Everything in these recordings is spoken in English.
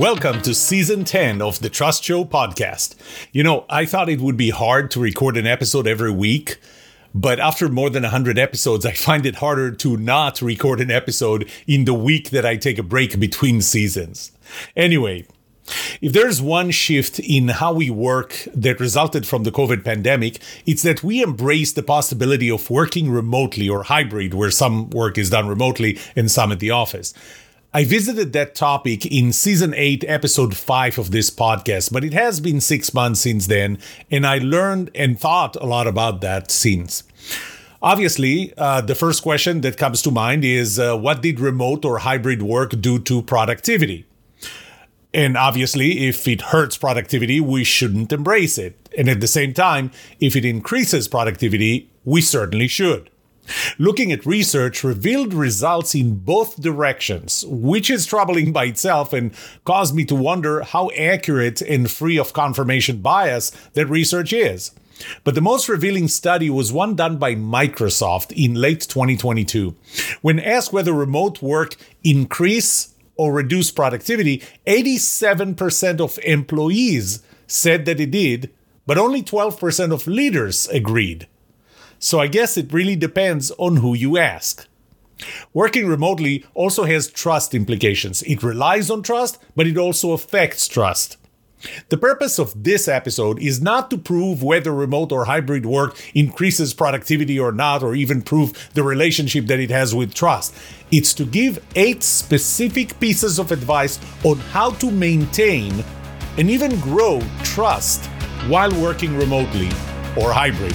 Welcome to season 10 of the Trust Show podcast. You know, I thought it would be hard to record an episode every week, but after more than 100 episodes, I find it harder to not record an episode in the week that I take a break between seasons. Anyway, if there's one shift in how we work that resulted from the COVID pandemic, it's that we embrace the possibility of working remotely or hybrid, where some work is done remotely and some at the office. I visited that topic in season 8, episode 5 of this podcast, but it has been six months since then, and I learned and thought a lot about that since. Obviously, uh, the first question that comes to mind is uh, what did remote or hybrid work do to productivity? And obviously, if it hurts productivity, we shouldn't embrace it. And at the same time, if it increases productivity, we certainly should. Looking at research revealed results in both directions, which is troubling by itself and caused me to wonder how accurate and free of confirmation bias that research is. But the most revealing study was one done by Microsoft in late 2022. When asked whether remote work increase or reduce productivity, 87% of employees said that it did, but only 12% of leaders agreed. So I guess it really depends on who you ask. Working remotely also has trust implications. It relies on trust, but it also affects trust. The purpose of this episode is not to prove whether remote or hybrid work increases productivity or not, or even prove the relationship that it has with trust. It's to give eight specific pieces of advice on how to maintain and even grow trust while working remotely or hybrid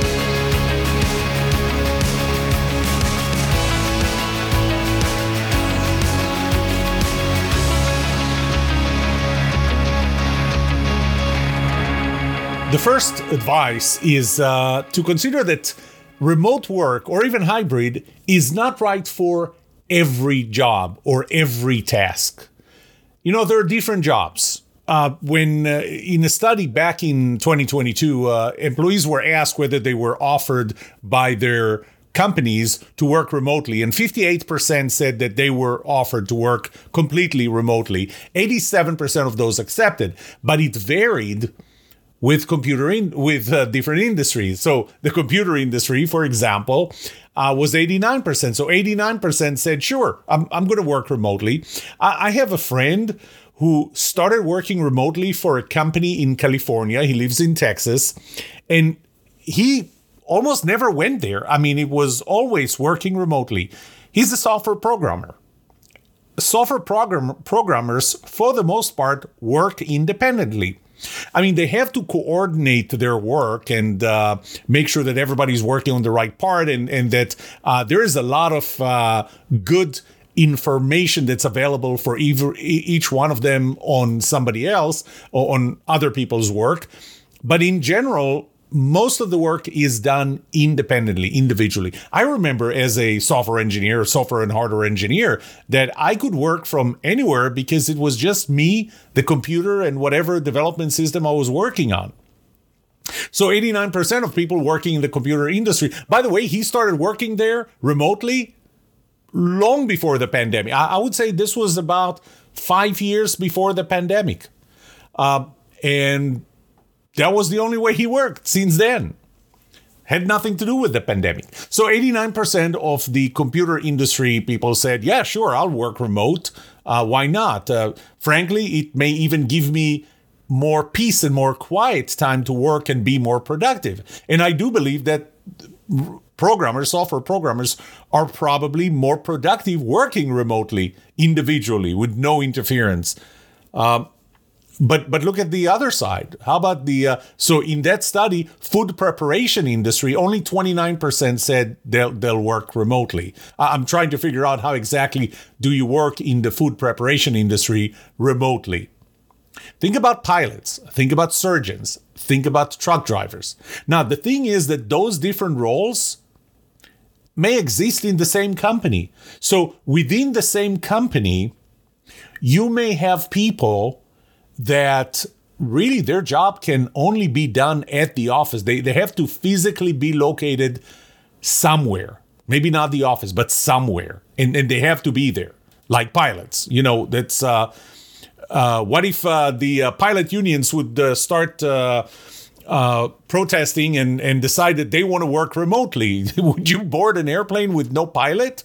The first advice is uh, to consider that remote work or even hybrid is not right for every job or every task. You know, there are different jobs. Uh, when uh, in a study back in 2022, uh, employees were asked whether they were offered by their companies to work remotely, and 58% said that they were offered to work completely remotely. 87% of those accepted, but it varied with computer in with uh, different industries. So the computer industry, for example, uh, was 89%. So 89% said, sure, I'm, I'm going to work remotely. I, I have a friend who started working remotely for a company in California. He lives in Texas and he almost never went there. I mean, it was always working remotely. He's a software programmer. Software program- programmers, for the most part, work independently. I mean, they have to coordinate their work and uh, make sure that everybody's working on the right part and, and that uh, there is a lot of uh, good information that's available for each one of them on somebody else or on other people's work. But in general, most of the work is done independently, individually. I remember as a software engineer, software and hardware engineer, that I could work from anywhere because it was just me, the computer, and whatever development system I was working on. So 89% of people working in the computer industry, by the way, he started working there remotely long before the pandemic. I, would say this was about five years before the pandemic. Uh, and that was the only way he worked since then. Had nothing to do with the pandemic. So 89% of the computer industry people said, yeah, sure, I'll work remote. Uh, why not? Uh, frankly, it may even give me more peace and more quiet time to work and be more productive. And I do believe that programmers, software programmers, are probably more productive working remotely, individually, with no interference. Um, but but look at the other side. How about the uh, so in that study, food preparation industry, only 29% said they'll they'll work remotely. I'm trying to figure out how exactly do you work in the food preparation industry remotely. Think about pilots, think about surgeons, think about truck drivers. Now, the thing is that those different roles may exist in the same company. So within the same company, you may have people that really their job can only be done at the office. They, they have to physically be located somewhere. Maybe not the office, but somewhere. And, and they have to be there, like pilots. You know, that's uh, uh, what if uh, the uh, pilot unions would uh, start uh, protesting and, and decide that they want to work remotely? would you board an airplane with no pilot?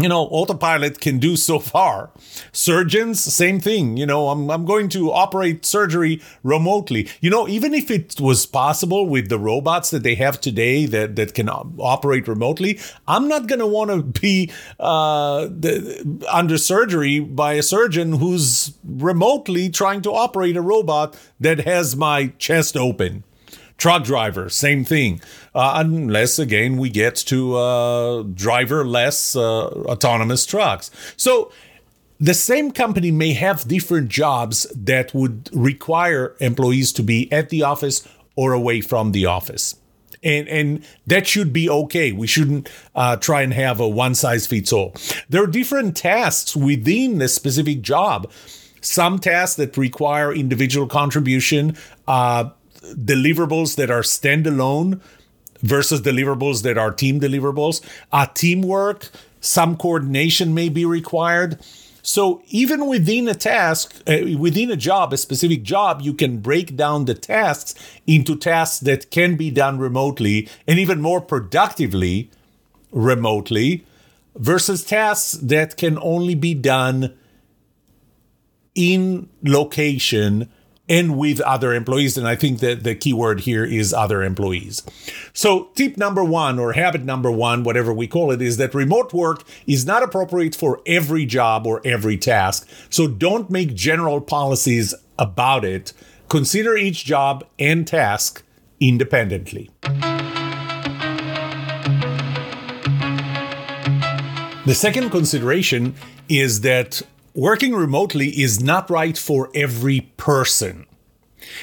You know, autopilot can do so far. Surgeons, same thing. You know, I'm, I'm going to operate surgery remotely. You know, even if it was possible with the robots that they have today that, that can operate remotely, I'm not going to want to be uh, the, under surgery by a surgeon who's remotely trying to operate a robot that has my chest open. Truck driver, same thing. Uh, unless, again, we get to uh, driverless uh, autonomous trucks. So, the same company may have different jobs that would require employees to be at the office or away from the office. And, and that should be okay. We shouldn't uh, try and have a one size fits all. There are different tasks within a specific job. Some tasks that require individual contribution, uh, deliverables that are standalone versus deliverables that are team deliverables. Uh, teamwork, some coordination may be required. So even within a task, uh, within a job, a specific job, you can break down the tasks into tasks that can be done remotely and even more productively remotely versus tasks that can only be done in location and with other employees. And I think that the key word here is other employees. So, tip number one, or habit number one, whatever we call it, is that remote work is not appropriate for every job or every task. So, don't make general policies about it. Consider each job and task independently. The second consideration is that working remotely is not right for every person.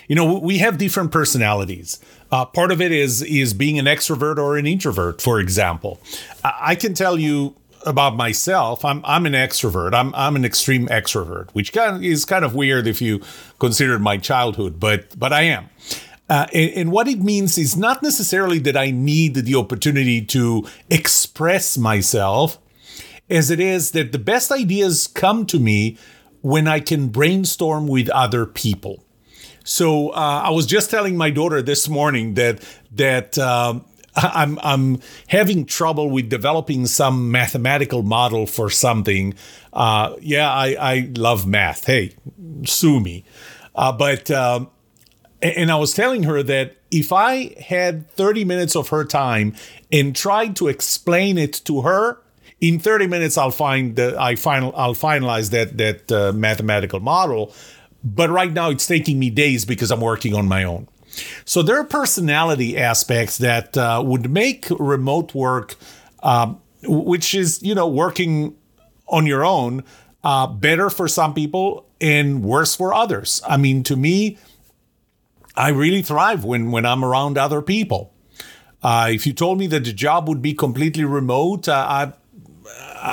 You know, we have different personalities. Uh, part of it is is being an extrovert or an introvert, for example. I can tell you about myself. I'm I'm an extrovert. I'm I'm an extreme extrovert, which kind of is kind of weird if you consider my childhood, but but I am. Uh, and, and, what it means is not necessarily that I need the opportunity to express myself, as it is that the best ideas come to me when I can brainstorm with other people. So uh, I was just telling my daughter this morning that that um, I'm I'm having trouble with developing some mathematical model for something. Uh, yeah, I, I love math. Hey, sue me. Uh, but um, and I was telling her that if I had 30 minutes of her time and tried to explain it to her, in 30 minutes I'll find that I final I'll finalize that that uh, mathematical model. But right now it's taking me days because I'm working on my own. So there are personality aspects that uh, would make remote work, um, which is you know working on your own, uh, better for some people and worse for others. I mean, to me, I really thrive when when I'm around other people. Uh, if you told me that the job would be completely remote, uh, I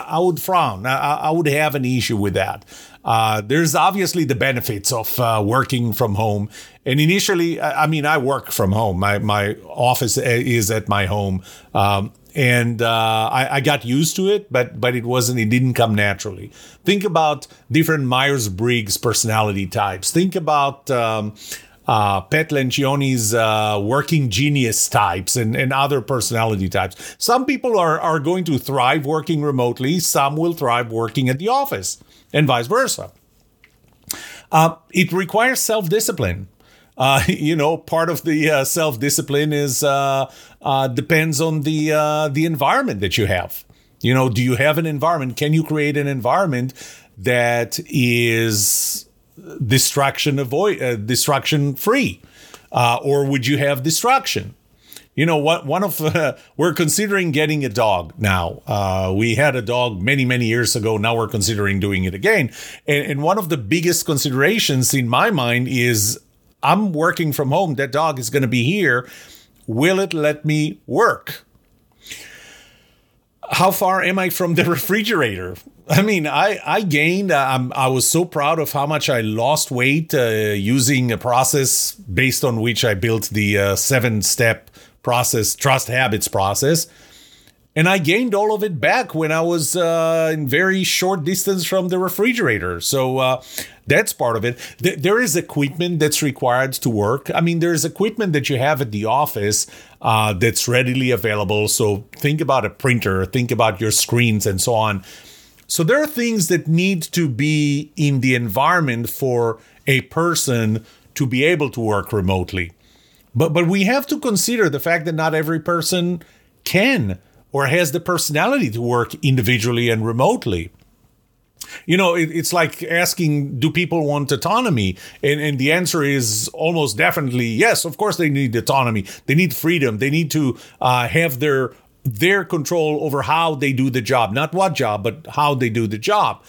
I would frown. I, I would have an issue with that. Uh, there's obviously the benefits of uh, working from home. And initially, I mean, I work from home. My my office is at my home, um, and uh, I, I, got used to it. But but it wasn't. It didn't come naturally. Think about different Myers Briggs personality types. Think about. Um, uh, Lencioni's uh, working genius types and, and other personality types. Some people are, are going to thrive working remotely, some will thrive working at the office, and vice versa. Uh, it requires self discipline. Uh, you know, part of the uh, self discipline is uh, uh, depends on the uh, the environment that you have. You know, do you have an environment? Can you create an environment that is distraction avoid uh, free, uh, or would you have distraction? you know what one of uh, we're considering getting a dog now. Uh, we had a dog many many years ago. Now we're considering doing it again. And, and one of the biggest considerations in my mind is i'm working from home. That dog is going to be here. Will it let me work how far am i from the refrigerator I mean, I I gained. Um, I was so proud of how much I lost weight uh, using a process based on which I built the uh, seven step process, trust habits process. And I gained all of it back when I was uh, in very short distance from the refrigerator. So uh, that's part of it. Th- there is equipment that's required to work. I mean, there's equipment that you have at the office uh, that's readily available. So think about a printer, think about your screens, and so on. So there are things that need to be in the environment for a person to be able to work remotely. But but we have to consider the fact that not every person can or has the personality to work individually and remotely. You know, it, it's like asking, do people want autonomy? And, and the answer is almost definitely yes. Of course, they need autonomy. They need freedom. They need to uh, have their their control over how they do the job, not what job, but how they do the job.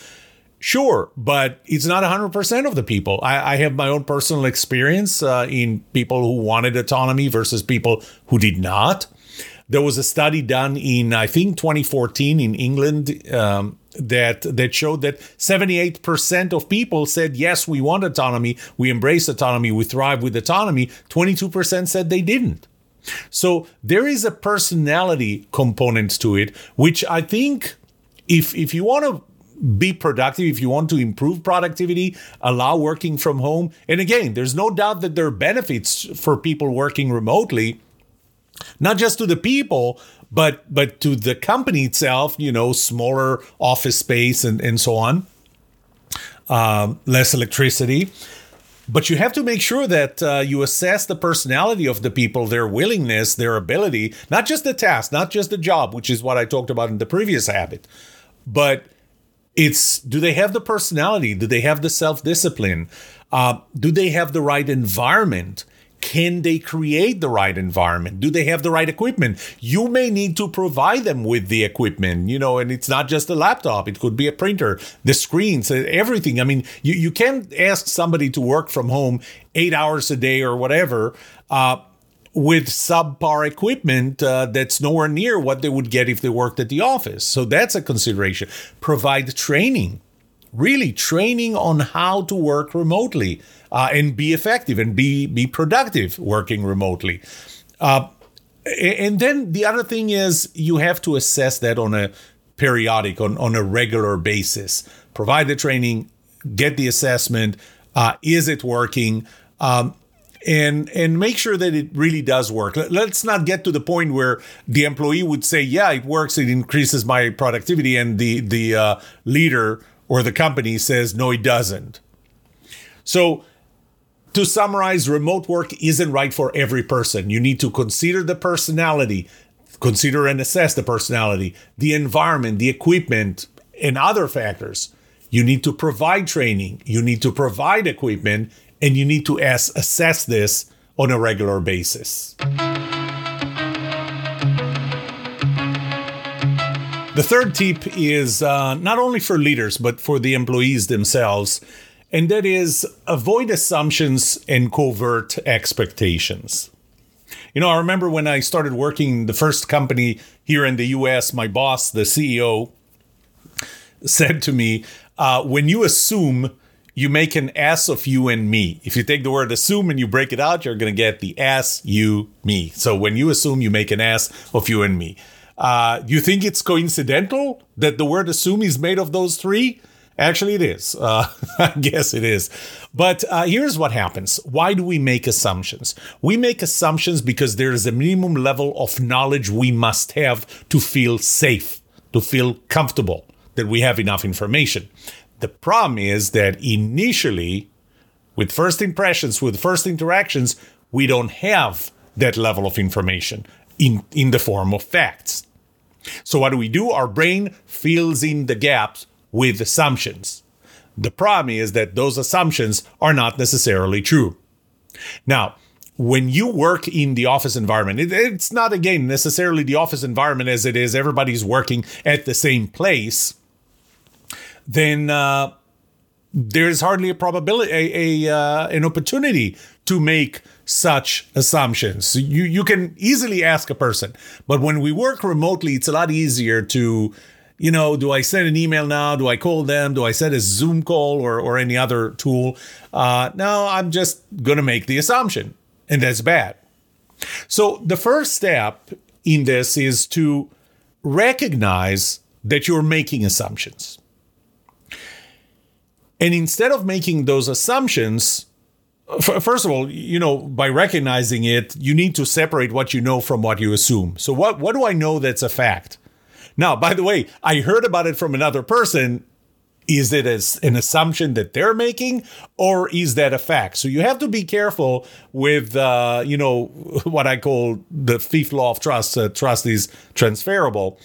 Sure, but it's not 100% of the people. I, I have my own personal experience uh, in people who wanted autonomy versus people who did not. There was a study done in, I think, 2014 in England um, that that showed that 78% of people said yes, we want autonomy, we embrace autonomy, we thrive with autonomy. 22% said they didn't. So there is a personality component to it, which I think if if you want to be productive, if you want to improve productivity, allow working from home. And again, there's no doubt that there are benefits for people working remotely, not just to the people, but but to the company itself, you know, smaller office space and, and so on, um, less electricity. But you have to make sure that uh, you assess the personality of the people, their willingness, their ability, not just the task, not just the job, which is what I talked about in the previous habit, but it's do they have the personality? Do they have the self discipline? Uh, do they have the right environment? Can they create the right environment? Do they have the right equipment? You may need to provide them with the equipment, you know, and it's not just a laptop. It could be a printer, the screens, uh, everything. I mean, you, you can't ask somebody to work from home eight hours a day or whatever. Uh, with subpar equipment uh, that's nowhere near what they would get if they worked at the office. So that's a consideration. Provide training, really training on how to work remotely uh, and be effective and be be productive working remotely. Uh, and then the other thing is you have to assess that on a periodic, on, on a regular basis. Provide the training, get the assessment. Uh, is it working? Um, and and make sure that it really does work. Let's not get to the point where the employee would say, "Yeah, it works. It increases my productivity," and the the uh, leader or the company says, "No, it doesn't." So. To summarize, remote work isn't right for every person. You need to consider the personality, consider and assess the personality, the environment, the equipment, and other factors. You need to provide training. You need to provide equipment and you need to as- assess this on a regular basis. The third tip is uh, not only for leaders, but for the employees themselves, and that is avoid assumptions and covert expectations. You know, I remember when I started working the first company here in the US, my boss, the CEO, said to me, uh, When you assume you make an ass of you and me. If you take the word assume and you break it out, you're going to get the ass, you, me. So when you assume, you make an ass of you and me. Uh, you think it's coincidental that the word assume is made of those three? Actually, it is. Uh, I guess it is. But uh, here's what happens. Why do we make assumptions? We make assumptions because there is a minimum level of knowledge we must have to feel safe, to feel comfortable that we have enough information. The problem is that initially, with first impressions, with first interactions, we don't have that level of information in, in the form of facts. So, what do we do? Our brain fills in the gaps with assumptions. The problem is that those assumptions are not necessarily true. Now, when you work in the office environment, it, it's not again necessarily the office environment as it is everybody's working at the same place, then uh, there's hardly a probability, a, a uh, an opportunity to make such assumptions. You you can easily ask a person, but when we work remotely, it's a lot easier to you know, do I send an email now? Do I call them? Do I send a Zoom call or, or any other tool? Uh, no, I'm just going to make the assumption, and that's bad. So, the first step in this is to recognize that you're making assumptions. And instead of making those assumptions, first of all, you know, by recognizing it, you need to separate what you know from what you assume. So, what, what do I know that's a fact? Now, by the way, I heard about it from another person. Is it as an assumption that they're making, or is that a fact? So you have to be careful with, uh, you know, what I call the fifth law of trust. Uh, trust is transferable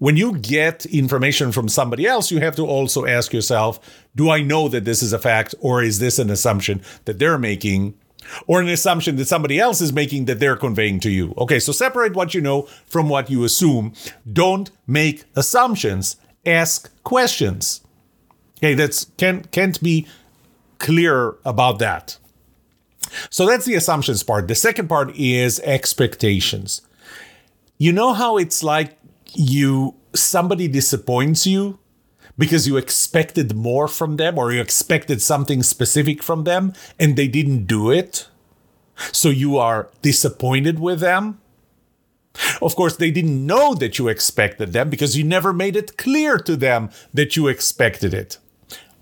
when you get information from somebody else, you have to also ask yourself, do I know that this is a fact or is this an assumption that they're making or an assumption that somebody else is making that they're conveying to you? Okay, so separate what you know from what you assume. Don't make assumptions, ask questions. Okay, that's can't can't be clear about that. So that's the assumptions part. The second part is expectations. You know how it's like you somebody disappoints you because you expected more from them or you expected something specific from them and they didn't do it. So you are disappointed with them. Of course, they didn't know that you expected them because you never made it clear to them that you expected it.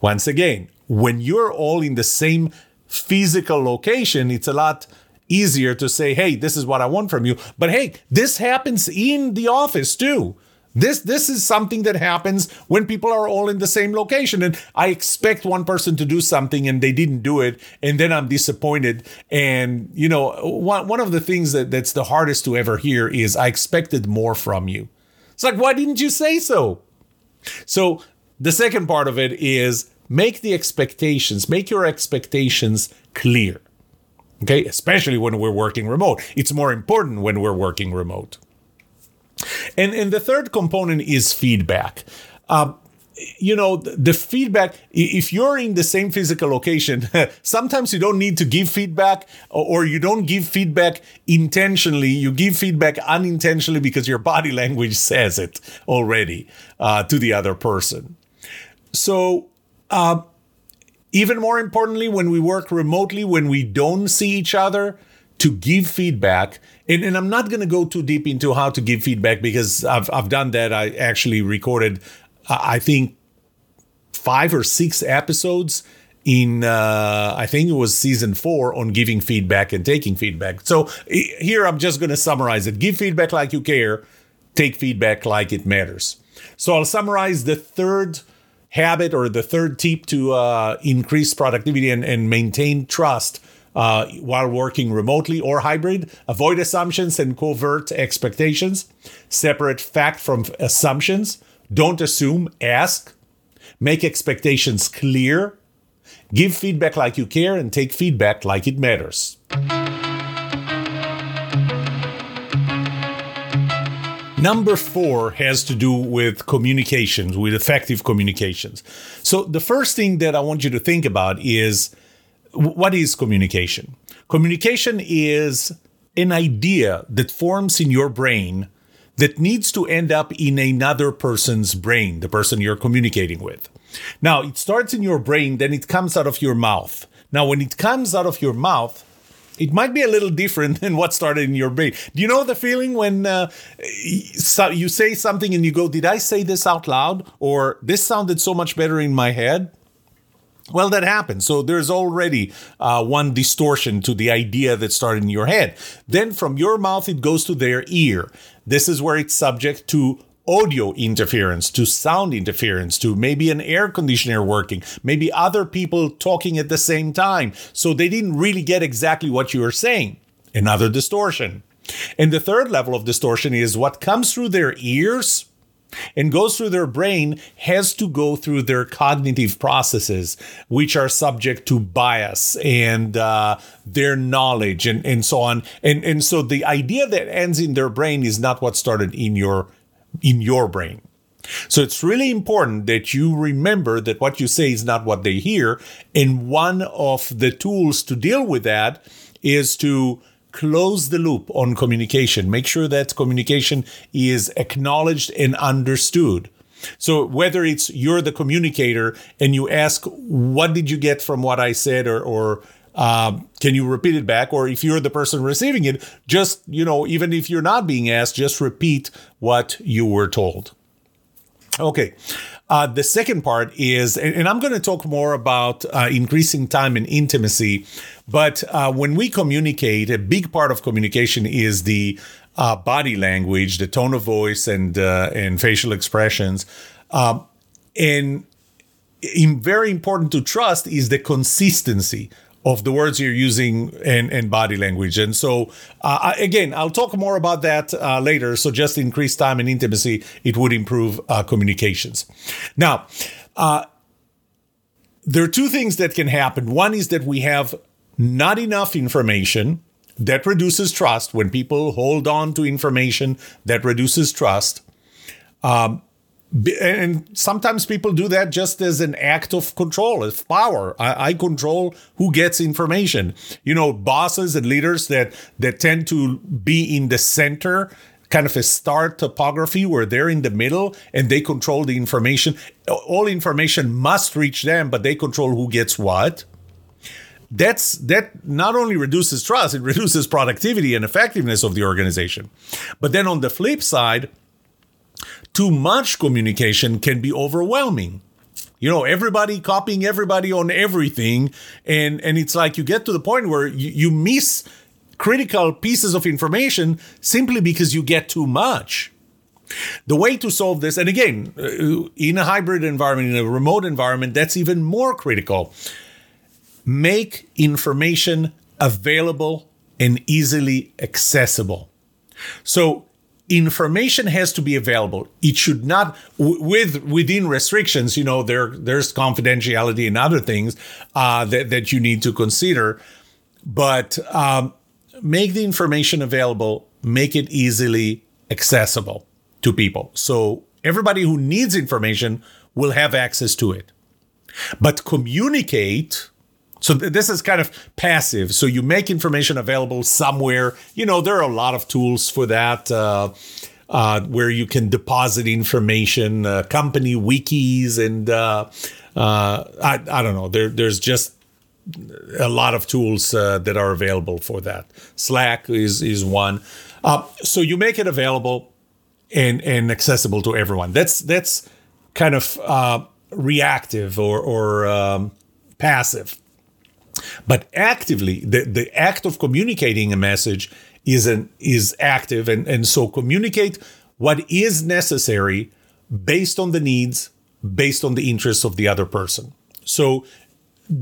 Once again, when you're all in the same physical location, it's a lot easier to say, hey, this is what I want from you. But hey, this happens in the office too. This this is something that happens when people are all in the same location and I expect one person to do something and they didn't do it and then I'm disappointed and you know one one of the things that that's the hardest to ever hear is I expected more from you. It's like why didn't you say so? So the second part of it is make the expectations, make your expectations clear. Okay, especially when we're working remote. It's more important when we're working remote. And and the third component is feedback. Uh, you know the feedback if you're in the same physical location sometimes you don't need to give feedback or you don't give feedback intentionally you give feedback unintentionally because your body language says it already uh, to the other person so uh, even more importantly, when we work remotely, when we don't see each other, to give feedback. And, and I'm not going to go too deep into how to give feedback because I've, I've done that. I actually recorded, I think, five or six episodes in uh, I think it was season four on giving feedback and taking feedback. So here I'm just going to summarize it: give feedback like you care, take feedback like it matters. So I'll summarize the third habit or the third tip to uh, increase productivity and, and maintain trust uh, while working remotely or hybrid. Avoid assumptions and covert expectations. Separate fact from assumptions. Don't assume, ask. Make expectations clear. Give feedback like you care and take feedback like it matters. Number four has to do with communications, with effective communications. So, the first thing that I want you to think about is what is communication? Communication is an idea that forms in your brain that needs to end up in another person's brain, the person you're communicating with. Now, it starts in your brain, then it comes out of your mouth. Now, when it comes out of your mouth, it might be a little different than what started in your brain. Do you know the feeling when uh, you say something and you go, Did I say this out loud? Or this sounded so much better in my head? Well, that happens. So there's already uh, one distortion to the idea that started in your head. Then from your mouth, it goes to their ear. This is where it's subject to audio interference, to sound interference, to maybe an air conditioner working, maybe other people talking at the same time. So they didn't really get exactly what you were saying. Another distortion. And the third level of distortion is what comes through their ears and goes through their brain has to go through their cognitive processes, which are subject to bias and uh, their knowledge and, and so on. And, and so the idea that ends in their brain is not what started in your in your brain. So it's really important that you remember that what you say is not what they hear. And one of the tools to deal with that is to close the loop on communication. Make sure that communication is acknowledged and understood. So whether it's you're the communicator and you ask, what did you get from what I said or, or um, can you repeat it back? Or if you're the person receiving it, just, you know, even if you're not being asked, just repeat what you were told. Okay. Uh, the second part is, and, and I'm going to talk more about uh, increasing time and intimacy, but uh, when we communicate, a big part of communication is the uh, body language, the tone of voice, and uh, and facial expressions. Um, and in, very important to trust is the consistency of the words you're using and, and body language. And so, uh, again, I'll talk more about that uh, later. So, just increase time and intimacy, it would improve uh, communications. Now, uh, there are two things that can happen. One is that we have not enough information that reduces trust. When people hold on to information that reduces trust, um, and sometimes people do that just as an act of control, of power. I, I, control who gets information. You know, bosses and leaders that that tend to be in the center, kind of a star topography where they're in the middle and they control the information. All information must reach them, but they control who gets what. That's that not only reduces trust, it reduces productivity and effectiveness of the organization. But then on the flip side, too much communication can be overwhelming. You know everybody copying everybody on everything and and it's like you get to the point where you, you miss critical pieces of information simply because you get too much. The way to solve this and again uh, in a hybrid environment in a remote environment that's even more critical. Make information available and easily accessible. So information has to be available. It should not with within restrictions you know there there's confidentiality and other things uh, that, that you need to consider. But um, make the information available make it easily accessible to people. So everybody who needs information will have access to it. But communicate so th- this is kind of passive. So you make information available somewhere. You know, there are a lot of tools for that. Uh, uh, where you can deposit information, uh, company wikis, and uh, uh, I, I don't know. There, there's just a lot of tools uh, that are available for that. Slack is is one. so you make it available and and accessible to everyone. That's that's kind of reactive or or um, passive. But actively, the, the act of communicating a message is an is active and, and so communicate what is necessary based on the needs, based on the interests of the other person. So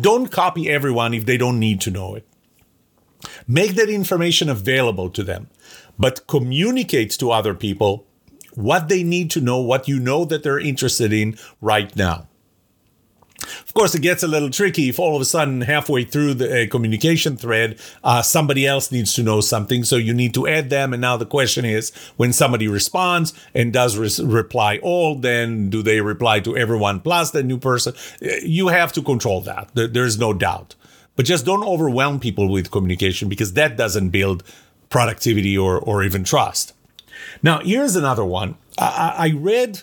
don't copy everyone if they don't need to know it. Make that information available to them, but communicate to other people what they need to know, what you know that they're interested in right now. Of course, it gets a little tricky if all of a sudden, halfway through the uh, communication thread, uh, somebody else needs to know something. So you need to add them. And now the question is when somebody responds and does re- reply all, then do they reply to everyone plus the new person? Uh, you have to control that. There, there's no doubt. But just don't overwhelm people with communication because that doesn't build productivity or, or even trust. Now, here's another one. I, I read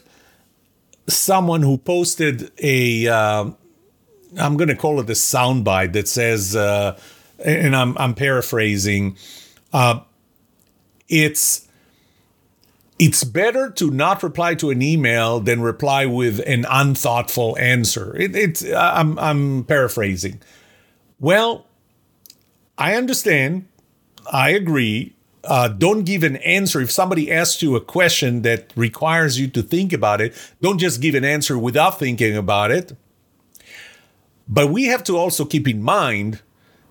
someone who posted a uh, I'm going to call it a soundbite that says, uh, and I'm I'm paraphrasing, uh, it's it's better to not reply to an email than reply with an unthoughtful answer. It, it's I'm I'm paraphrasing. Well, I understand. I agree uh, don't give an answer. If somebody asks you a question that requires you to think about it, don't just give an answer without thinking about it. But we have to also keep in mind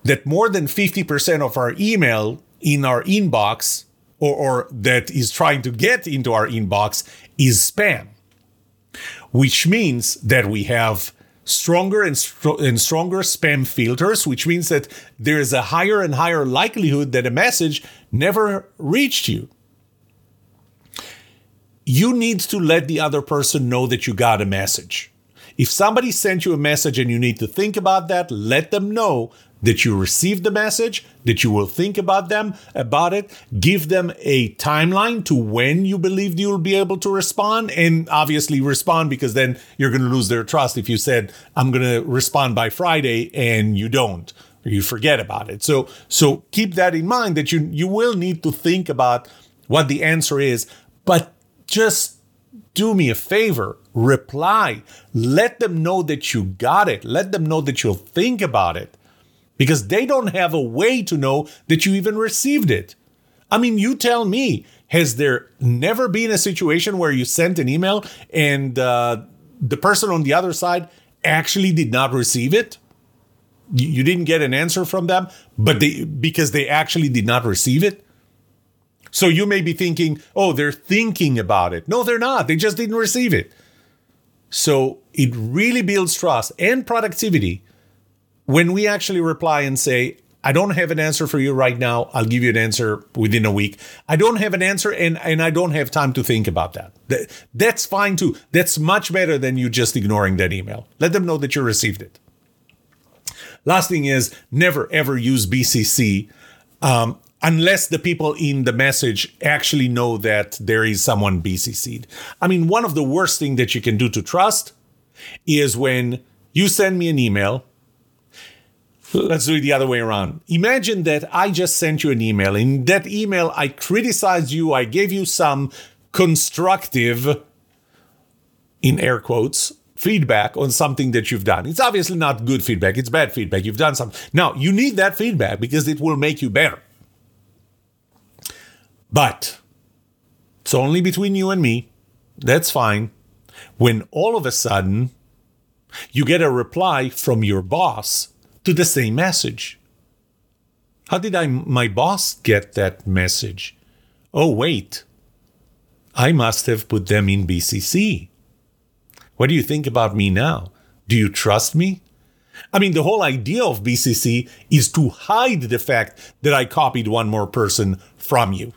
that more than 50% of our email in our inbox or, or that is trying to get into our inbox is spam, which means that we have stronger and, str- and stronger spam filters, which means that there is a higher and higher likelihood that a message never reached you. You need to let the other person know that you got a message. If somebody sent you a message and you need to think about that, let them know that you received the message, that you will think about them, about it, give them a timeline to when you believe you'll be able to respond, and obviously respond because then you're going to lose their trust if you said, I'm going to respond by Friday and you don't you forget about it. So so keep that in mind that you you will need to think about what the answer is, but just do me a favor, reply. Let them know that you got it. Let them know that you'll think about it because they don't have a way to know that you even received it. I mean, you tell me, has there never been a situation where you sent an email and uh, the person on the other side actually did not receive it? You didn't get an answer from them, but they because they actually did not receive it. So you may be thinking, oh, they're thinking about it. No, they're not. They just didn't receive it. So it really builds trust and productivity when we actually reply and say, I don't have an answer for you right now. I'll give you an answer within a week. I don't have an answer and, and I don't have time to think about that. that. That's fine too. That's much better than you just ignoring that email. Let them know that you received it. Last thing is never ever use BCC um, unless the people in the message actually know that there is someone BCC'd. I mean, one of the worst things that you can do to trust is when you send me an email Let's do it the other way around. Imagine that I just sent you an email. In that email, I criticized you. I gave you some constructive, in air quotes, feedback on something that you've done. It's obviously not good feedback, it's bad feedback. You've done something. Now, you need that feedback because it will make you better. But it's only between you and me. That's fine. When all of a sudden you get a reply from your boss to the same message. How did I, my boss get that message? Oh, wait. I must have put them in BCC. What do you think about me now? Do you trust me? I mean, the whole idea of BCC is to hide the fact that I copied one more person from you.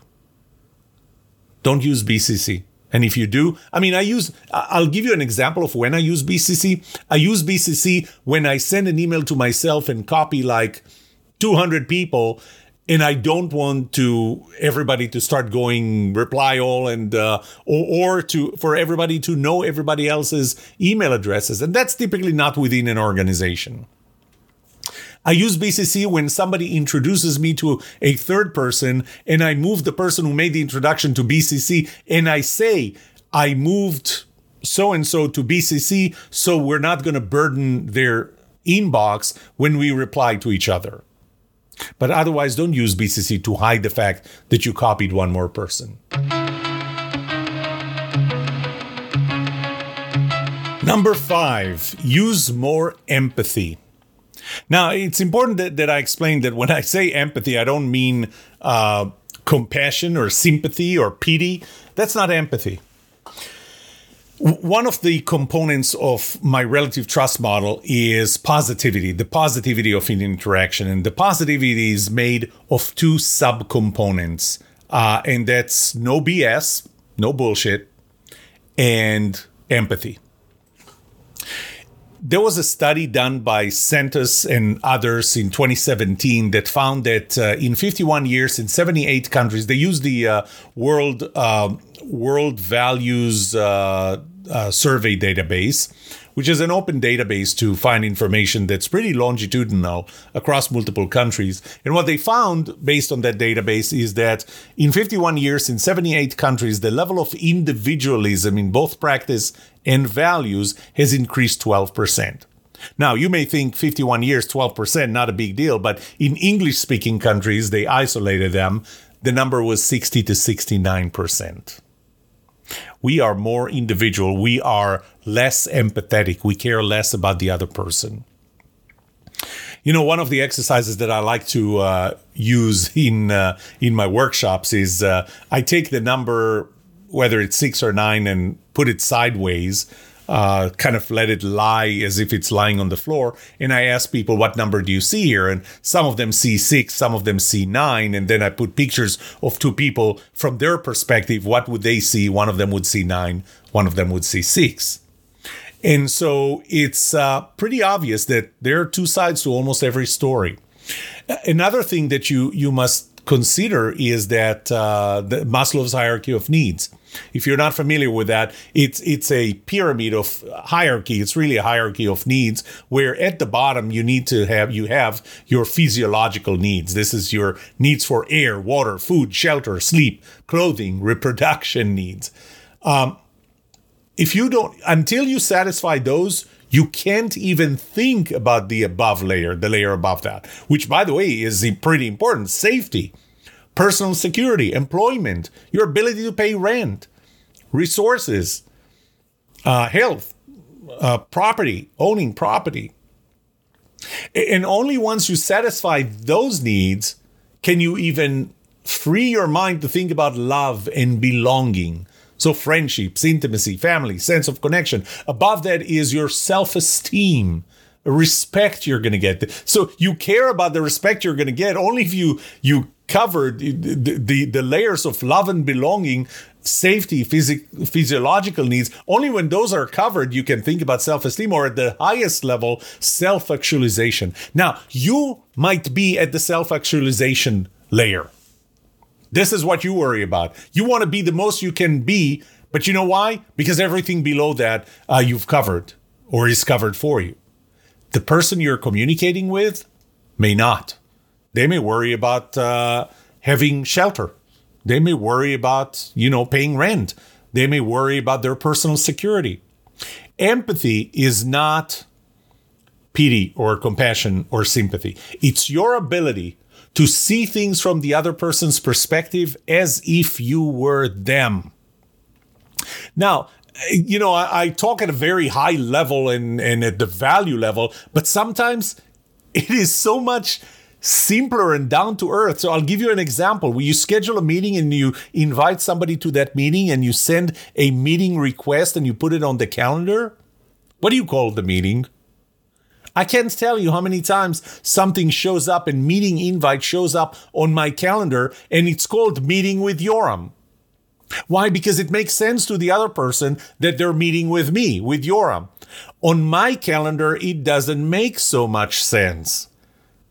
Don't use BCC. And if you do, I mean, I use, I'll give you an example of when I use BCC. I use BCC when I send an email to myself and copy like 200 people. And I don't want to everybody to start going reply all and uh, or, or to for everybody to know everybody else's email addresses, and that's typically not within an organization. I use BCC when somebody introduces me to a third person and I move the person who made the introduction to BCC and I say, I moved so and so to BCC, so we're not going to burden their inbox when we reply to each other. But otherwise, don't use BCC to hide the fact that you copied one more person. Number five, use more empathy. Now, it's important that, that I explain that when I say empathy, I don't mean uh, compassion or sympathy or pity. That's not empathy. One of the components of my relative trust model is positivity, the positivity of an interaction. And the positivity is made of two subcomponents, uh, and that's no BS, no bullshit, and empathy there was a study done by Santos and others in 2017 that found that uh, in 51 years in 78 countries, they used the uh, World uh, World Values uh, uh, Survey database, which is an open database to find information that's pretty longitudinal across multiple countries. And what they found based on that database is that in 51 years in 78 countries, the level of individualism in both practice and values has increased 12%. Now, you may think 51 years, 12%, not a big deal, but in English speaking countries, they isolated them. The number was 60 to 69%. We are more individual. We are less empathetic. We care less about the other person. You know, one of the exercises that I like to uh, use in uh, in my workshops is uh, I take the number, whether it's six or nine, and put it sideways. Uh, kind of let it lie as if it's lying on the floor. And I ask people, what number do you see here? And some of them see six, some of them see nine. And then I put pictures of two people from their perspective. What would they see? One of them would see nine, one of them would see six. And so it's uh, pretty obvious that there are two sides to almost every story. Another thing that you you must consider is that uh, Maslow's hierarchy of needs. If you're not familiar with that, it's it's a pyramid of hierarchy. It's really a hierarchy of needs where at the bottom you need to have you have your physiological needs. This is your needs for air, water, food, shelter, sleep, clothing, reproduction needs. Um, if you don't until you satisfy those you can't even think about the above layer the layer above that which by the way is pretty important safety personal security employment your ability to pay rent resources uh, health uh, property owning property and only once you satisfy those needs can you even free your mind to think about love and belonging so, friendships, intimacy, family, sense of connection. Above that is your self esteem, respect you're going to get. So, you care about the respect you're going to get only if you, you cover the, the, the layers of love and belonging, safety, phys- physiological needs. Only when those are covered, you can think about self esteem or at the highest level, self actualization. Now, you might be at the self actualization layer this is what you worry about. You want to be the most you can be, but you know why? Because everything below that uh, you've covered or is covered for you. The person you're communicating with may not. They may worry about uh, having shelter. They may worry about, you know, paying rent. They may worry about their personal security. Empathy is not pity or compassion or sympathy. It's your ability to see things from the other person's perspective as if you were them. Now, you know, I, I, talk at a very high level and, and at the value level, but sometimes it is so much simpler and down to earth. So I'll give you an example. When you schedule a meeting and you invite somebody to that meeting and you send a meeting request and you put it on the calendar, what do you call the meeting? I can't tell you how many times something shows up and meeting invite shows up on my calendar and it's called meeting with Yoram. Why? Because it makes sense to the other person that they're meeting with me, with Yoram. On my calendar, it doesn't make so much sense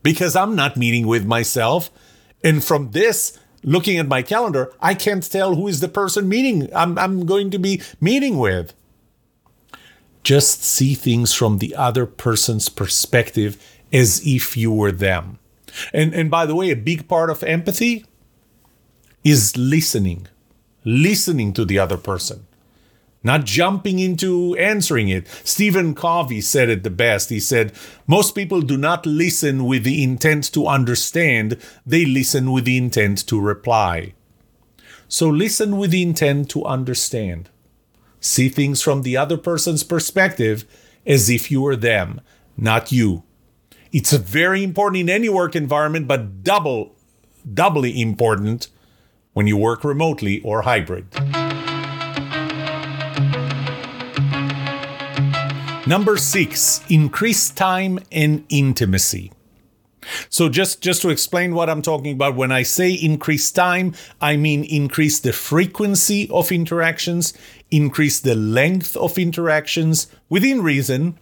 because I'm not meeting with myself. And from this, looking at my calendar, I can't tell who is the person meeting I'm, I'm going to be meeting with just see things from the other person's perspective as if you were them. And, and by the way, a big part of empathy is listening, listening to the other person, not jumping into answering it. Stephen Covey said it the best. He said, Most people do not listen with the intent to understand, they listen with the intent to reply. So listen with the intent to understand see things from the other person's perspective as if you were them, not you. It's very important in any work environment, but double, doubly important when you work remotely or hybrid. Number six, increase time and intimacy. So just just to explain what I'm talking about when I say increase time, I mean increase the frequency of interactions, increase the length of interactions within reason,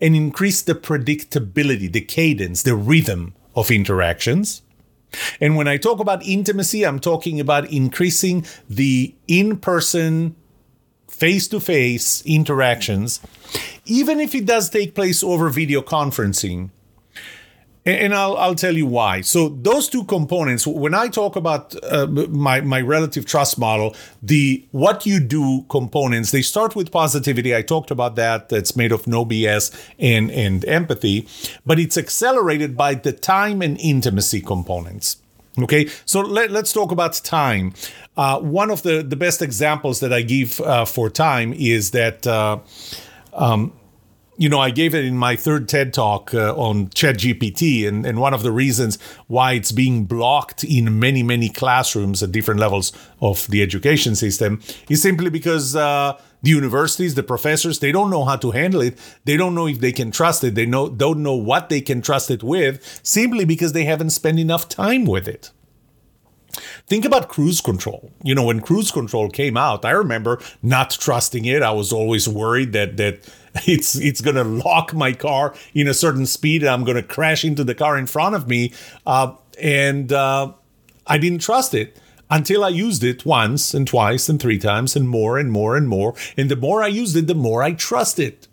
and increase the predictability, the cadence, the rhythm of interactions. And when I talk about intimacy, I'm talking about increasing the in-person face to face interactions, even if it does take place over video conferencing, and I'll, I'll tell you why. So those two components, when I talk about uh, my, my relative trust model, the what you do components, they start with positivity. I talked about that. That's made of no BS and, and empathy, but it's accelerated by the time and intimacy components. Okay, so let, us talk about time. Uh, one of the, the best examples that I give uh, for time is that uh, um, you know, I gave it in my third TED talk uh, on ChatGPT, and, and one of the reasons why it's being blocked in many, many classrooms at different levels of the education system is simply because uh, the universities, the professors, they don't know how to handle it. They don't know if they can trust it. They know, don't know what they can trust it with simply because they haven't spent enough time with it. Think about cruise control. You know, when cruise control came out, I remember not trusting it. I was always worried that that it's it's going to lock my car in a certain speed and I'm going to crash into the car in front of me. Uh, and uh, I didn't trust it until I used it once and twice and three times and more and more and more. And the more I used it, the more I trust it.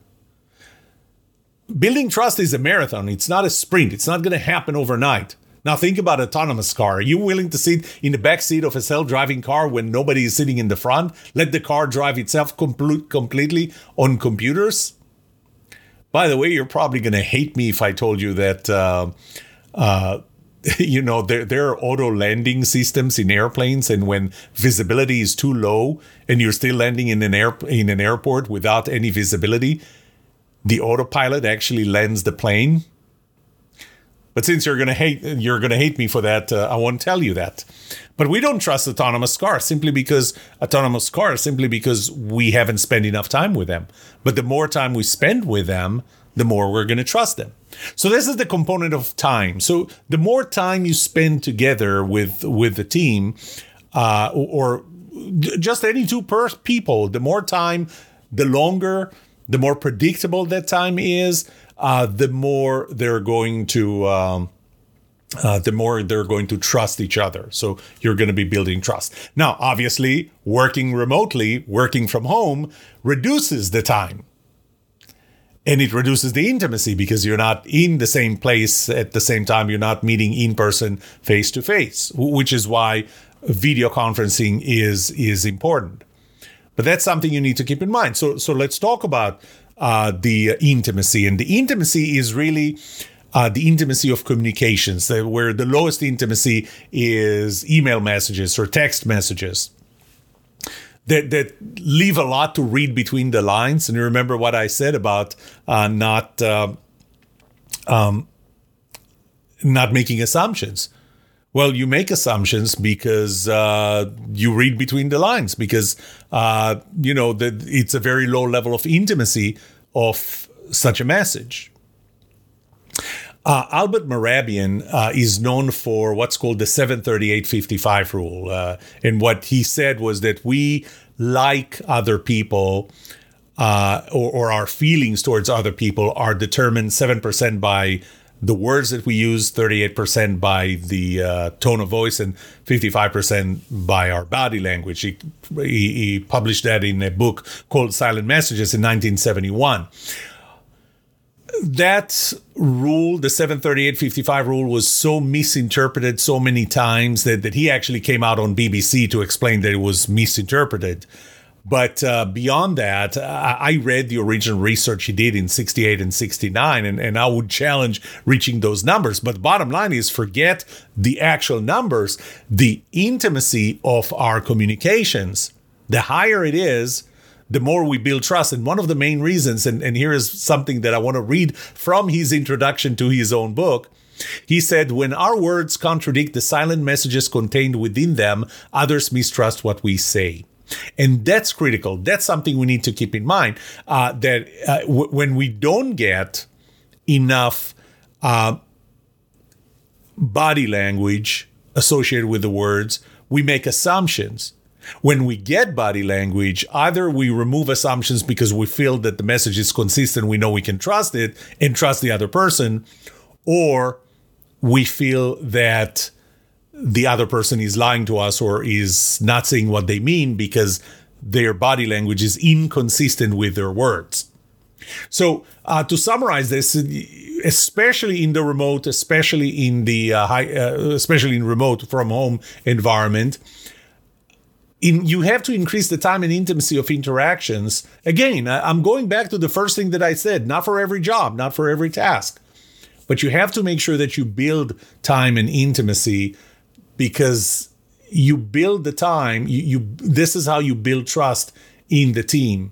Building trust is a marathon. It's not a sprint. It's not going to happen overnight. Now think about autonomous car. Are you willing to sit in the back seat of a self-driving car when nobody is sitting in the front? Let the car drive itself complete, completely on computers? By the way, you're probably going to hate me if I told you that uh, uh, you know there, there are auto landing systems in airplanes and when visibility is too low and you're still landing in an air in an airport without any visibility the autopilot actually lands the plane but since you're gonna hate you're gonna hate me for that, uh, I won't tell you that. But we don't trust autonomous cars simply because autonomous cars simply because we haven't spent enough time with them. But the more time we spend with them, the more we're gonna trust them. So this is the component of time. So the more time you spend together with with the team, uh, or, just any two per people, the more time, the longer, the more predictable that time is uh, the more they're going to um, uh, the more they're going to trust each other. So you're going to be building trust. Now, obviously, working remotely, working from home reduces the time. And it reduces the intimacy because you're not in the same place at the same time. You're not meeting in person, face to face, which is why video conferencing is is important. But that's something you need to keep in mind. So so let's talk about uh, the intimacy. And the intimacy is really uh, the intimacy of communications, where the lowest intimacy is email messages or text messages. That, that leave a lot to read between the lines. And you remember what I said about uh, not uh, um, not making assumptions. Well, you make assumptions because uh, you read between the lines because uh, you know that it's a very low level of intimacy of such a message. Uh, Albert Mehrabian uh, is known for what's called the 73855 rule. Uh, and what he said was that we like other people uh, or, or, our feelings towards other people are determined 7% by the words that we use, 38% by the uh, tone of voice, and 55% by our body language. He, he, he, published that in a book called Silent Messages in 1971. That rule, the 738-55 rule, was so misinterpreted so many times that, that he actually came out on BBC to explain that it was misinterpreted. But uh, beyond that, I read the original research he did in 68 and 69, and, and I would challenge reaching those numbers. But bottom line is forget the actual numbers, the intimacy of our communications. The higher it is, the more we build trust. And one of the main reasons, and, and here is something that I want to read from his introduction to his own book. He said, When our words contradict the silent messages contained within them, others mistrust what we say. And that's critical. That's something we need to keep in mind uh, that uh, w- when we don't get enough uh, body language associated with the words, we make assumptions. When we get body language, either we remove assumptions because we feel that the message is consistent, we know we can trust it and trust the other person, or we feel that the other person is lying to us or is not saying what they mean because their body language is inconsistent with their words. So, uh, to summarize this, especially in the remote, especially in the uh, high, uh, especially in remote from home environment, in, you have to increase the time and intimacy of interactions. Again, I'm going back to the first thing that I said: not for every job, not for every task, but you have to make sure that you build time and intimacy because you build the time you, you this is how you build trust in the team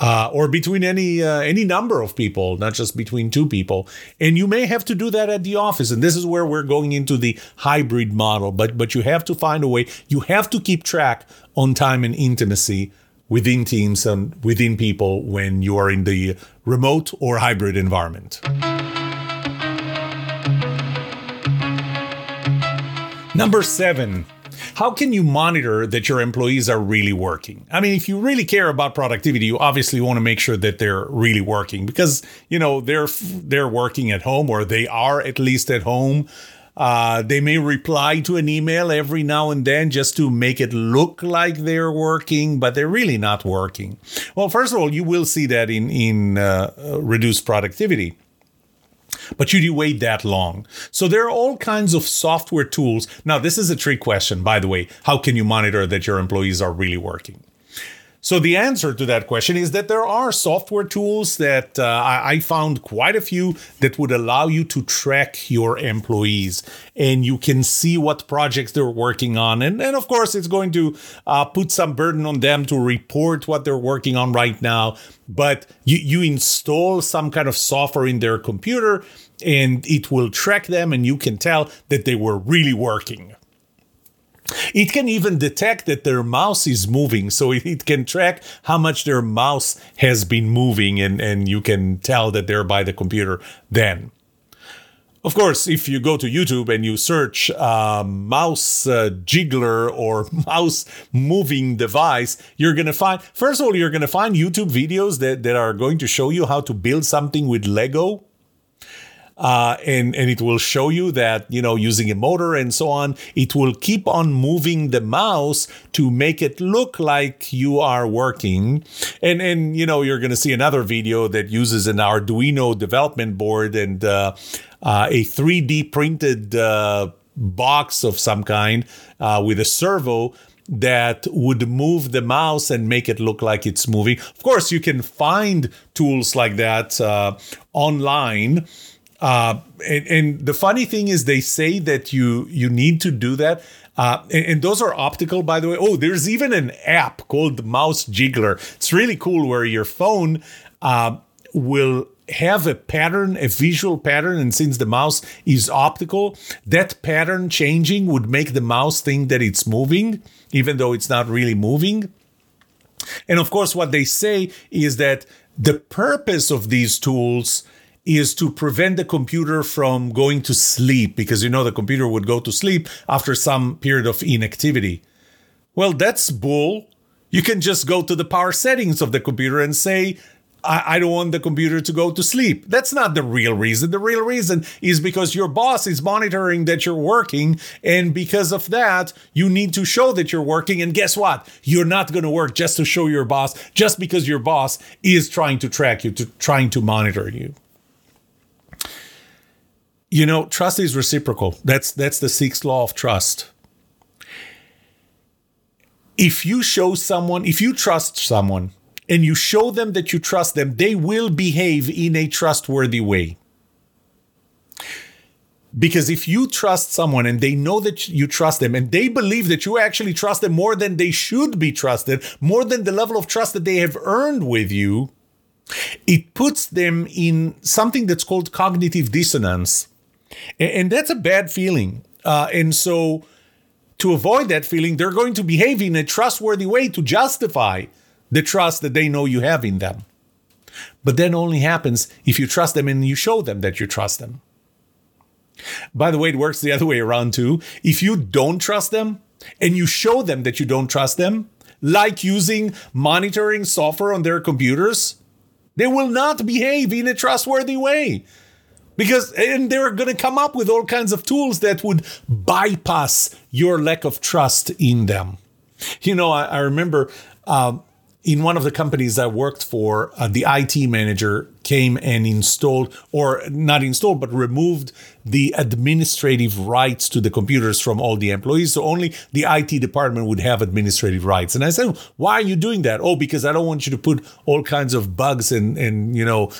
uh, or between any uh, any number of people, not just between two people. And you may have to do that at the office. And this is where we're going into the hybrid model. But but you have to find a way. You have to keep track on time and intimacy within teams and within people when you are in the remote or hybrid environment. Number seven, how can you monitor that your employees are really working? I mean, if you really care about productivity, you obviously want to make sure that they're really working because, you know, they're they're working at home or they are at least at home. Uh, they may reply to an email every now and then just to make it look like they're working, but they're really not working. Well, first of all, you will see that in in uh, reduced productivity but you wait that long? So there are all kinds of software tools. Now, this is a trick question, by the way. How can you monitor that your employees are really working? So the answer to that question is that there are software tools that uh, I, found quite a few that would allow you to track your employees and you can see what projects they're working on. And, and of course, it's going to uh, put some burden on them to report what they're working on right now. But you, you install some kind of software in their computer and it will track them and you can tell that they were really working. It can even detect that their mouse is moving, so it can track how much their mouse has been moving, and, and you can tell that they're by the computer then. Of course, if you go to YouTube and you search uh, mouse uh, jiggler or mouse moving device, you're going to find, first of all, you're going to find YouTube videos that, that are going to show you how to build something with Lego uh, and and it will show you that you know using a motor and so on, it will keep on moving the mouse to make it look like you are working. And and you know you're going to see another video that uses an Arduino development board and uh, uh, a 3D printed uh, box of some kind uh, with a servo that would move the mouse and make it look like it's moving. Of course, you can find tools like that uh, online. Uh, and, and, the funny thing is, they say that you you need to do that. Uh, and, and, those are optical, by the way. Oh, there's even an app called Mouse Jiggler. It's really cool, where your phone uh, will have a pattern, a visual pattern, and since the mouse is optical, that pattern changing would make the mouse think that it's moving, even though it's not really moving. And of course, what they say is that the purpose of these tools is to prevent the computer from going to sleep because you know the computer would go to sleep after some period of inactivity. Well, that's bull. You can just go to the power settings of the computer and say, I, I, don't want the computer to go to sleep. That's not the real reason. The real reason is because your boss is monitoring that you're working. And because of that, you need to show that you're working. And guess what? You're not going to work just to show your boss, just because your boss is trying to track you, to trying to monitor you you know, trust is reciprocal. That's that's the sixth law of trust. If you show someone, if you trust someone and you show them that you trust them, they will behave in a trustworthy way. Because if you trust someone and they know that you trust them and they believe that you actually trust them more than they should be trusted, more than the level of trust that they have earned with you, it puts them in something that's called cognitive dissonance. And that's a bad feeling. Uh, and so, to avoid that feeling, they're going to behave in a trustworthy way to justify the trust that they know you have in them. But that only happens if you trust them and you show them that you trust them. By the way, it works the other way around too. If you don't trust them and you show them that you don't trust them, like using monitoring software on their computers, they will not behave in a trustworthy way because and they're going to come up with all kinds of tools that would bypass your lack of trust in them. You know, I, I remember um, in one of the companies I worked for, uh, the IT manager came and installed, or not installed, but removed the administrative rights to the computers from all the employees. So only the IT department would have administrative rights. And I said, why are you doing that? Oh, because I don't want you to put all kinds of bugs and, and you know,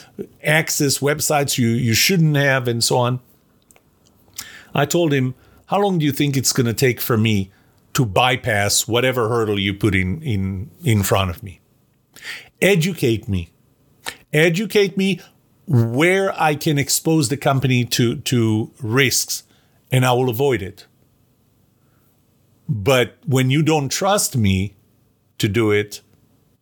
access websites you, you shouldn't have and so on. I told him, how long do you think it's going to take for me to bypass whatever hurdle you put in in in front of me. educate me. Educate me where I can expose the company to, to risks and I will avoid it. But when you don't trust me to do it,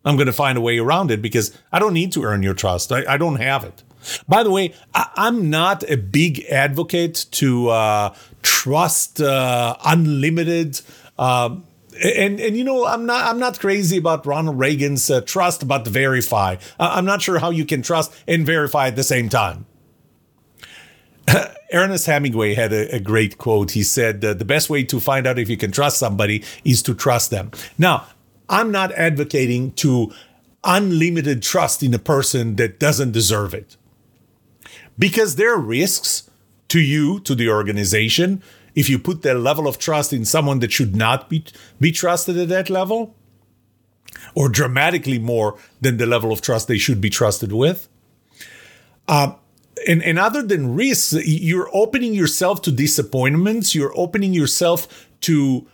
I'm going to find a way around it because I don't need to earn your trust. I, I don't have it. By the way, I, am not a big advocate to uh, trust uh, unlimited. Uh, and and you know I'm not I'm not crazy about Ronald Reagan's uh, trust but verify. I'm not sure how you can trust and verify at the same time. Ernest Hemingway had a, a, great quote. He said, uh, The best way to find out if you can trust somebody is to trust them. Now, I'm not advocating to unlimited trust in a person that doesn't deserve it. Because there are risks to you, to the organization, if you put that level of trust in someone that should not be, be trusted at that level, or dramatically more than the level of trust they should be trusted with. Uh, and, and other than risks, you're opening yourself to disappointments. You're opening yourself to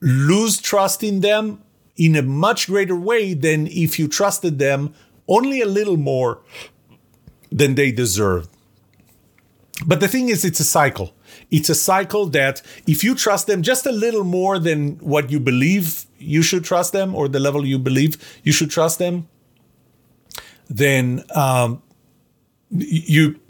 lose trust in them in a much greater way than if you trusted them only a little more than they deserve. But the thing is, it's a cycle. It's a cycle that if you trust them just a little more than what you believe you should trust them or the level you believe you should trust them, then um, you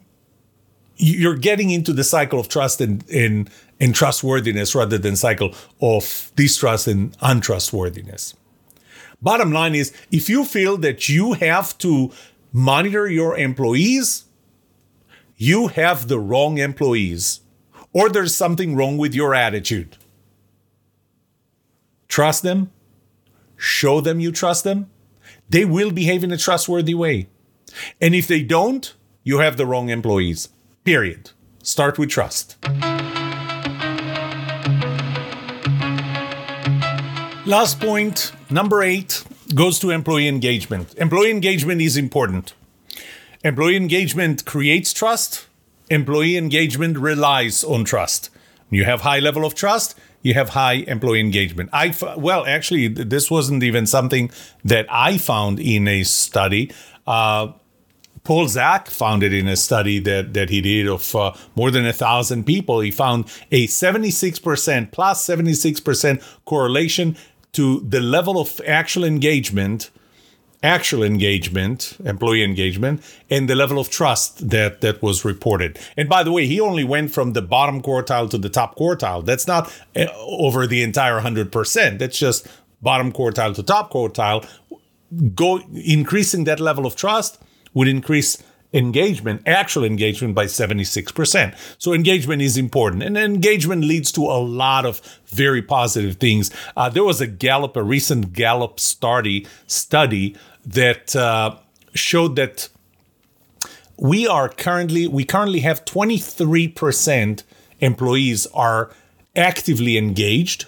you're getting into the cycle of trust and, and, and trustworthiness rather than cycle of distrust and untrustworthiness. Bottom line is if you feel that you have to monitor your employees, you have the wrong employees or there's something wrong with your attitude. Trust them, show them you trust them. They will behave in a trustworthy way. And if they don't, you have the wrong employees. Period. Start with trust. Last point, number eight, goes to employee engagement. Employee engagement is important. Employee engagement creates trust. Employee engagement relies on trust. You have high level of trust, you have high employee engagement. I well, actually, this wasn't even something that I found in a study. Uh, Paul Zak found it in a study that, that he did of uh, more than a thousand people. He found a 76% plus 76% correlation to the level of actual engagement, actual engagement, employee engagement, and the level of trust that, that was reported. And by the way, he only went from the bottom quartile to the top quartile. That's not uh, over the entire 100%. That's just bottom quartile to top quartile. Go increasing that level of trust would increase engagement, actual engagement, by 76%. So engagement is important. And engagement leads to a lot of very positive things. Uh, there was a Gallup, a recent Gallup study, study that uh, showed that we are currently, we currently have 23% employees are actively engaged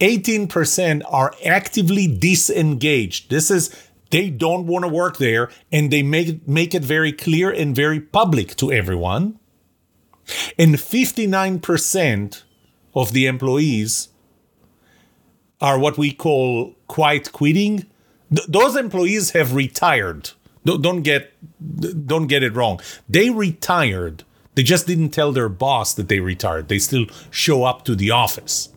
18% are actively disengaged. This is they don't want to work there and they make, make it very clear and very public to everyone. And 59% of the employees are what we call quiet quitting. Th- those employees have retired. don't get don't get it wrong. They retired. They just didn't tell their boss that they retired. They still show up to the office.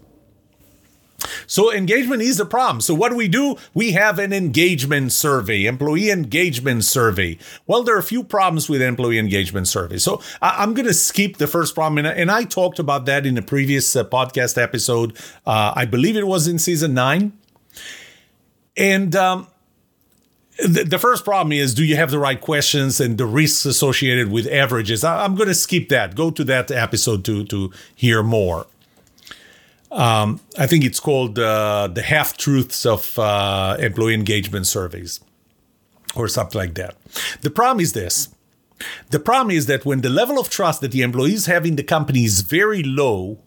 So engagement is a problem. So what do we do? We have an engagement survey, employee engagement survey. Well, there are a few problems with employee engagement survey. So I- am going to skip the first problem, and, and, I talked about that in a previous uh, podcast episode. Uh, I believe it was in season nine, and. Um, the, the first problem is do you have the right questions and the risks associated with averages? I, I'm going to skip that. Go to that episode to to hear more. Um, I think it's called uh, the half truths of uh, employee engagement surveys or something like that. The problem is this. The problem is that when the level of trust that the employees have in the company is very low,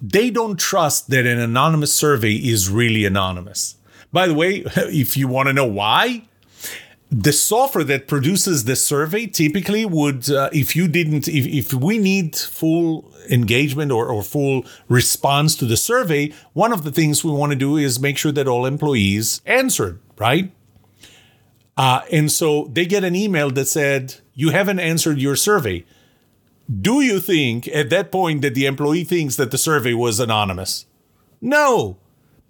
they don't trust that an anonymous survey is really anonymous. By the way, if you want to know why, the software that produces the survey typically would uh, if you didn't if, if we need full engagement or, or full response to the survey one of the things we want to do is make sure that all employees answered right Uh, and so they get an email that said, You haven't answered your survey. Do you think at that point that the employee thinks that the survey was anonymous? No.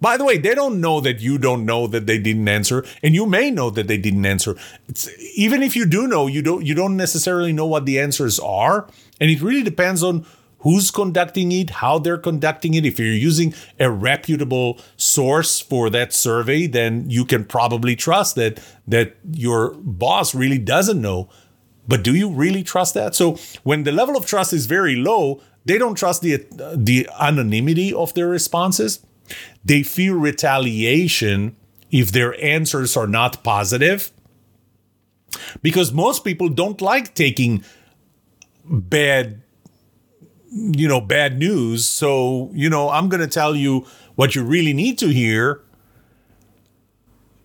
By the way, they don't know that you don't know that they didn't answer, and you may know that they didn't answer. It's, even if you do know, you don't you don't necessarily know what the answers are, and it really depends on who's conducting it, how they're conducting it. If you're using a reputable source for that survey, then you can probably trust that that your boss really doesn't know. But do you really trust that? So when the level of trust is very low, they don't trust the uh, the anonymity of their responses they fear retaliation if their answers are not positive. Because most people don't like taking bad you know bad news. So you know i'm going to tell you what you really need to hear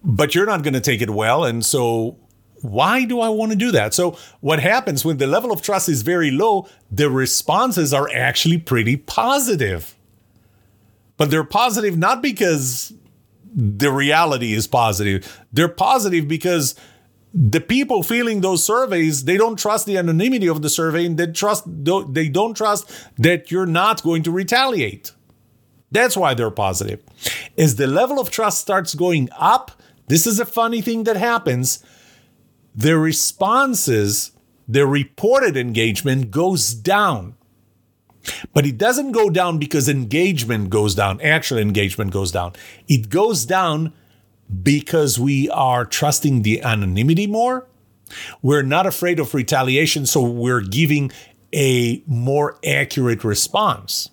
but you're not going to take it well. And so why do i want to do that? So what happens when the level of trust is very low the responses are actually pretty positive but they're positive not because the reality is positive. They're positive because the people filling those surveys they don't trust the anonymity of the survey and they trust they don't trust that you're not going to retaliate. That's why they're positive. As the level of trust starts going up this is a funny thing that happens. The responses the reported engagement goes down but it doesn't go down because engagement goes down, actual engagement goes down. It goes down because we are trusting the anonymity more. We're not afraid of retaliation, so we're giving a more accurate response.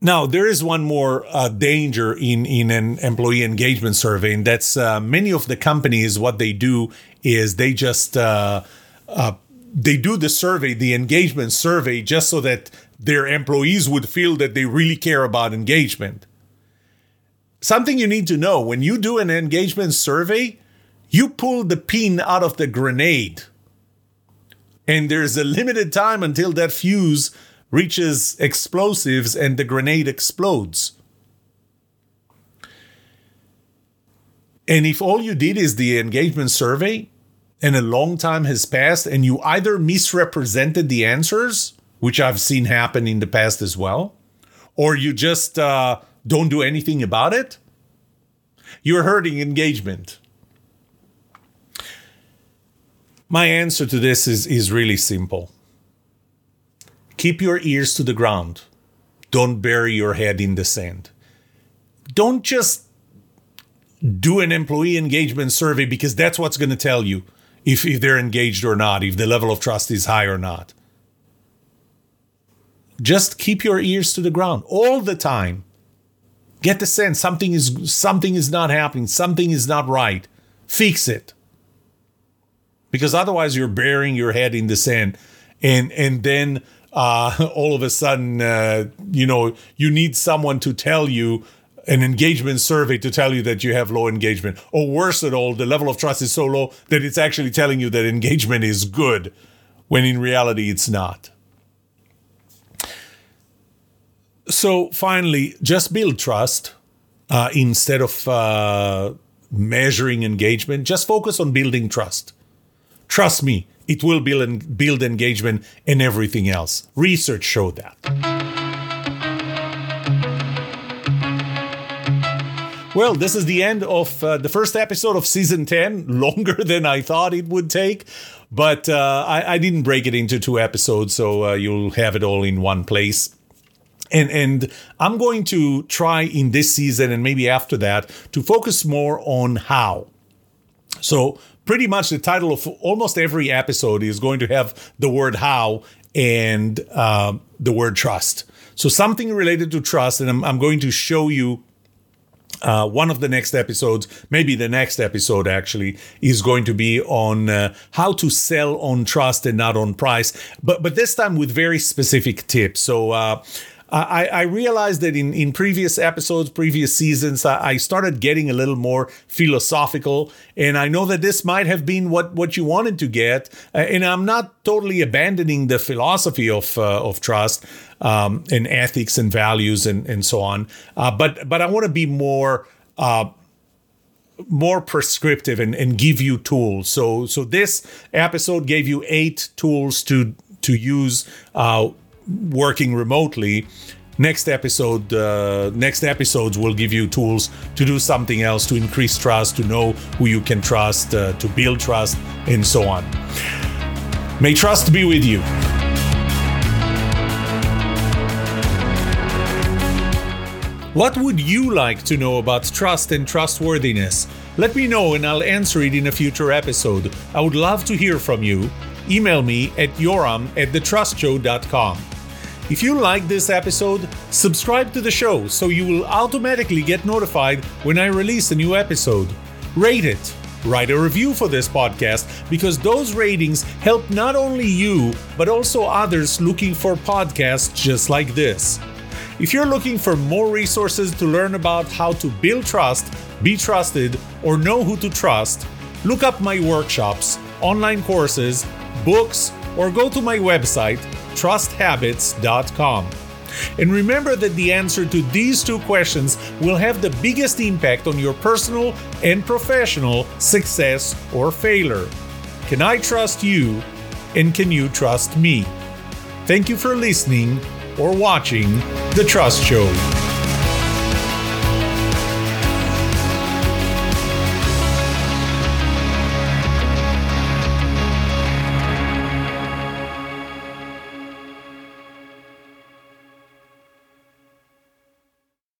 Now, there is one more uh, danger in, in an employee engagement survey, and that's uh, many of the companies, what they do is they just uh, uh they do the survey, the engagement survey, just so that their employees would feel that they really care about engagement. Something you need to know when you do an engagement survey, you pull the pin out of the grenade. And there's a limited time until that fuse reaches explosives and the grenade explodes. And if all you did is the engagement survey, and a long time has passed and you either misrepresented the answers, which I've seen happen in the past as well, or you just uh, don't do anything about it, you're hurting engagement. My answer to this is, is really simple keep your ears to the ground, don't bury your head in the sand. Don't just do an employee engagement survey because that's what's going to tell you if, if they're engaged or not, if the level of trust is high or not. Just keep your ears to the ground all the time. Get the sense something is something is not happening, something is not right. Fix it. Because otherwise you're burying your head in the sand and and then uh, all of a sudden, uh, you know, you need someone to tell you an engagement survey to tell you that you have low engagement. Or worse at all, the level of trust is so low that it's actually telling you that engagement is good when in reality it's not. So finally, just build trust uh, instead of uh, measuring engagement. Just focus on building trust. Trust me, it will build, build engagement and everything else. Research showed that. Well, this is the end of uh, the first episode of season 10, longer than I thought it would take. But uh, I, I, didn't break it into two episodes, so uh, you'll have it all in one place. And, and I'm going to try in this season and maybe after that to focus more on how. So, pretty much the title of almost every episode is going to have the word how and uh, the word trust. So, something related to trust, and I'm, I'm going to show you uh, one of the next episodes, maybe the next episode actually, is going to be on uh, how to sell on trust and not on price, but but this time with very specific tips. So. Uh, I, I, realized that in, in previous episodes, previous seasons, I, I, started getting a little more philosophical. And I know that this might have been what, what you wanted to get. Uh, and I'm not totally abandoning the philosophy of, uh, of trust um, and ethics and values and, and so on. Uh, but but I want to be more uh, more prescriptive and, and give you tools. So so this episode gave you eight tools to to use uh, working remotely. Next episode, uh, next episodes will give you tools to do something else, to increase trust, to know who you can trust, uh, to build trust, and so on. May trust be with you. What would you like to know about trust and trustworthiness? Let me know and I'll answer it in a future episode. I would love to hear from you. Email me at yoram at thetrustshow.com. If you like this episode, subscribe to the show so you will automatically get notified when I release a new episode. Rate it. Write a review for this podcast because those ratings help not only you, but also others looking for podcasts just like this. If you're looking for more resources to learn about how to build trust, be trusted, or know who to trust, look up my workshops, online courses, books, or go to my website, trusthabits.com. And remember that the answer to these two questions will have the biggest impact on your personal and professional success or failure. Can I trust you? And can you trust me? Thank you for listening or watching The Trust Show.